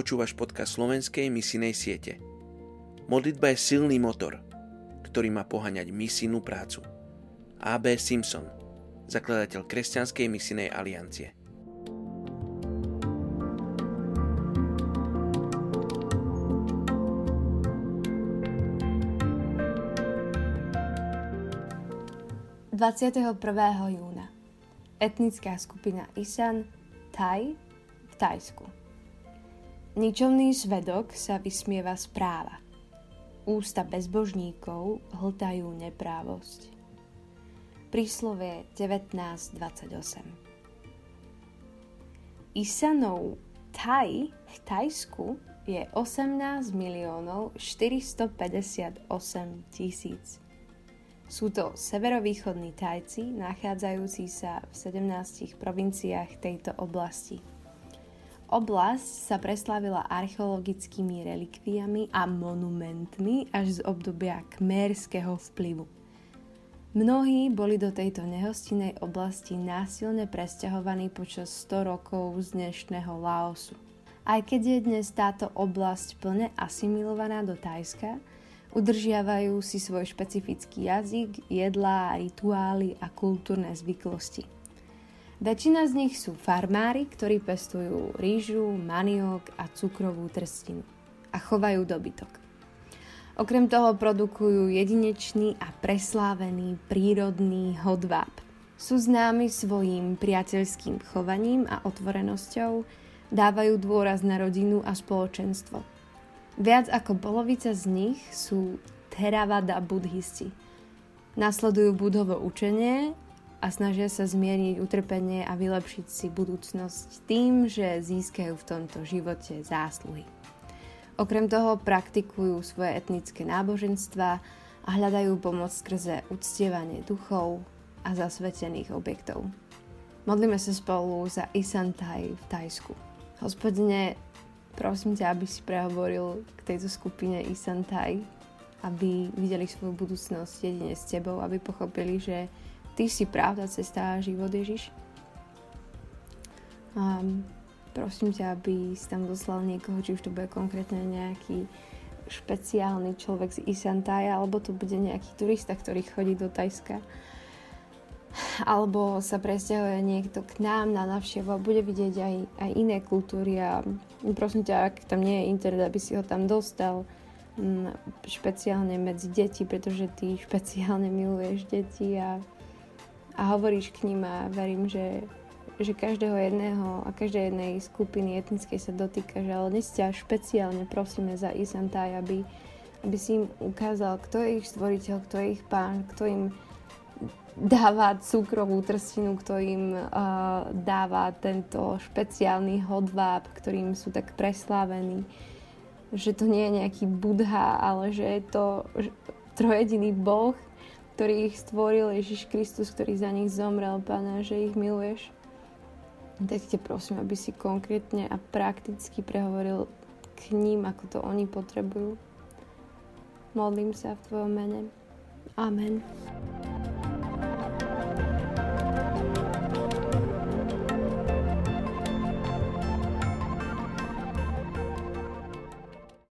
počúvaš podcast slovenskej misijnej siete. Modlitba je silný motor, ktorý má poháňať misijnú prácu. A.B. Simpson, zakladateľ Kresťanskej misijnej aliancie. ...21. júna. Etnická skupina Isan, Thai, v Tajsku. Ničomný svedok sa vysmieva správa. Ústa bezbožníkov hltajú neprávosť. Príslovie 19.28 Isanov Thai v Tajsku je 18 miliónov 458 tisíc. Sú to severovýchodní Tajci, nachádzajúci sa v 17 provinciách tejto oblasti. Oblasť sa preslávila archeologickými relikviami a monumentmi až z obdobia kmérskeho vplyvu. Mnohí boli do tejto nehostinej oblasti násilne presťahovaní počas 100 rokov z dnešného Laosu. Aj keď je dnes táto oblasť plne asimilovaná do Tajska, udržiavajú si svoj špecifický jazyk, jedlá, rituály a kultúrne zvyklosti. Väčšina z nich sú farmári, ktorí pestujú rýžu, maniok a cukrovú trstinu a chovajú dobytok. Okrem toho produkujú jedinečný a preslávený prírodný hodváb. Sú známi svojim priateľským chovaním a otvorenosťou, dávajú dôraz na rodinu a spoločenstvo. Viac ako polovica z nich sú Theravada buddhisti. Nasledujú budovo učenie a snažia sa zmierniť utrpenie a vylepšiť si budúcnosť tým, že získajú v tomto živote zásluhy. Okrem toho praktikujú svoje etnické náboženstva a hľadajú pomoc skrze uctievanie duchov a zasvetených objektov. Modlíme sa spolu za Isantai v Tajsku. Hospodine, prosím ťa, aby si prehovoril k tejto skupine Isantai, aby videli svoju budúcnosť jedine s tebou, aby pochopili, že Ty si pravda, cesta a život Ježiš. A prosím ťa, aby si tam doslal niekoho, či už to bude konkrétne nejaký špeciálny človek z Isantaja, alebo to bude nejaký turista, ktorý chodí do Tajska. Alebo sa presťahuje niekto k nám na navštevu a bude vidieť aj, aj iné kultúry a prosím ťa, ak tam nie je internet, aby si ho tam dostal mm, špeciálne medzi deti, pretože ty špeciálne miluješ deti a a hovoríš k ním a verím, že, že každého jedného a každej jednej skupiny etnickej sa dotýka, že ale dnes ťa špeciálne prosíme za Isantaj, aby, aby si im ukázal, kto je ich stvoriteľ, kto je ich pán, kto im dáva cukrovú trstinu, kto im uh, dáva tento špeciálny hodváb, ktorým sú tak preslávení. Že to nie je nejaký budha, ale že je to trojediný boh, ktorý ich stvoril, Ježiš Kristus, ktorý za nich zomrel, Pána, že ich miluješ. Tak te prosím, aby si konkrétne a prakticky prehovoril k ním, ako to oni potrebujú. Modlím sa v Tvojom mene. Amen.